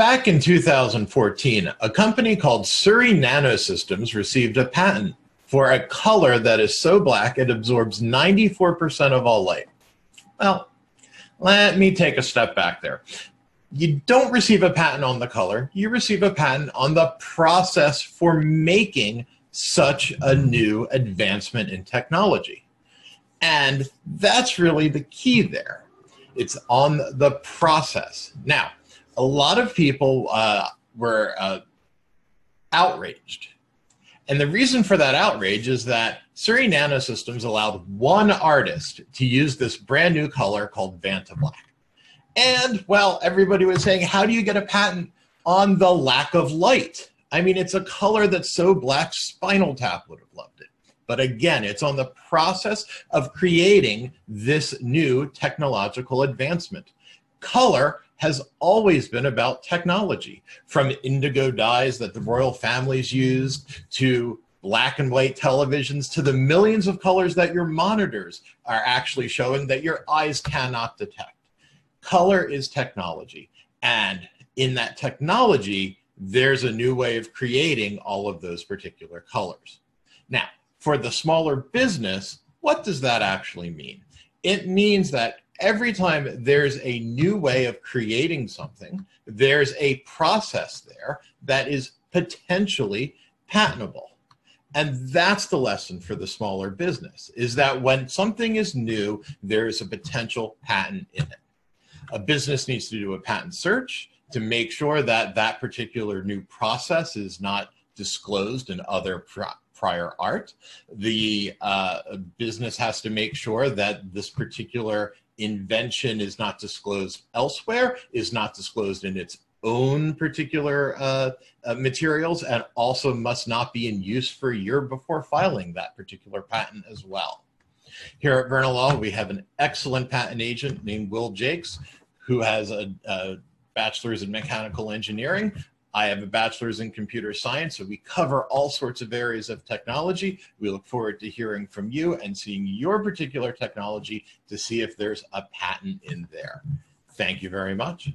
Back in 2014, a company called Surrey Nanosystems received a patent for a color that is so black it absorbs 94% of all light. Well, let me take a step back there. You don't receive a patent on the color, you receive a patent on the process for making such a new advancement in technology. And that's really the key there. It's on the process. Now, a lot of people uh, were uh, outraged. And the reason for that outrage is that Surrey Nanosystems allowed one artist to use this brand new color called Vantablack. And, well, everybody was saying, how do you get a patent on the lack of light? I mean, it's a color that's so black, Spinal Tap would have loved it. But again, it's on the process of creating this new technological advancement. Color has always been about technology, from indigo dyes that the royal families used to black and white televisions to the millions of colors that your monitors are actually showing that your eyes cannot detect. Color is technology. And in that technology, there's a new way of creating all of those particular colors. Now, for the smaller business, what does that actually mean? It means that every time there's a new way of creating something, there's a process there that is potentially patentable. And that's the lesson for the smaller business is that when something is new, there is a potential patent in it. A business needs to do a patent search to make sure that that particular new process is not disclosed in other prior art. The uh, business has to make sure that this particular invention is not disclosed elsewhere, is not disclosed in its own particular uh, uh, materials, and also must not be in use for a year before filing that particular patent as well. Here at Verna Law, we have an excellent patent agent named Will Jakes, who has a, a bachelor's in mechanical engineering, I have a bachelor's in computer science, so we cover all sorts of areas of technology. We look forward to hearing from you and seeing your particular technology to see if there's a patent in there. Thank you very much.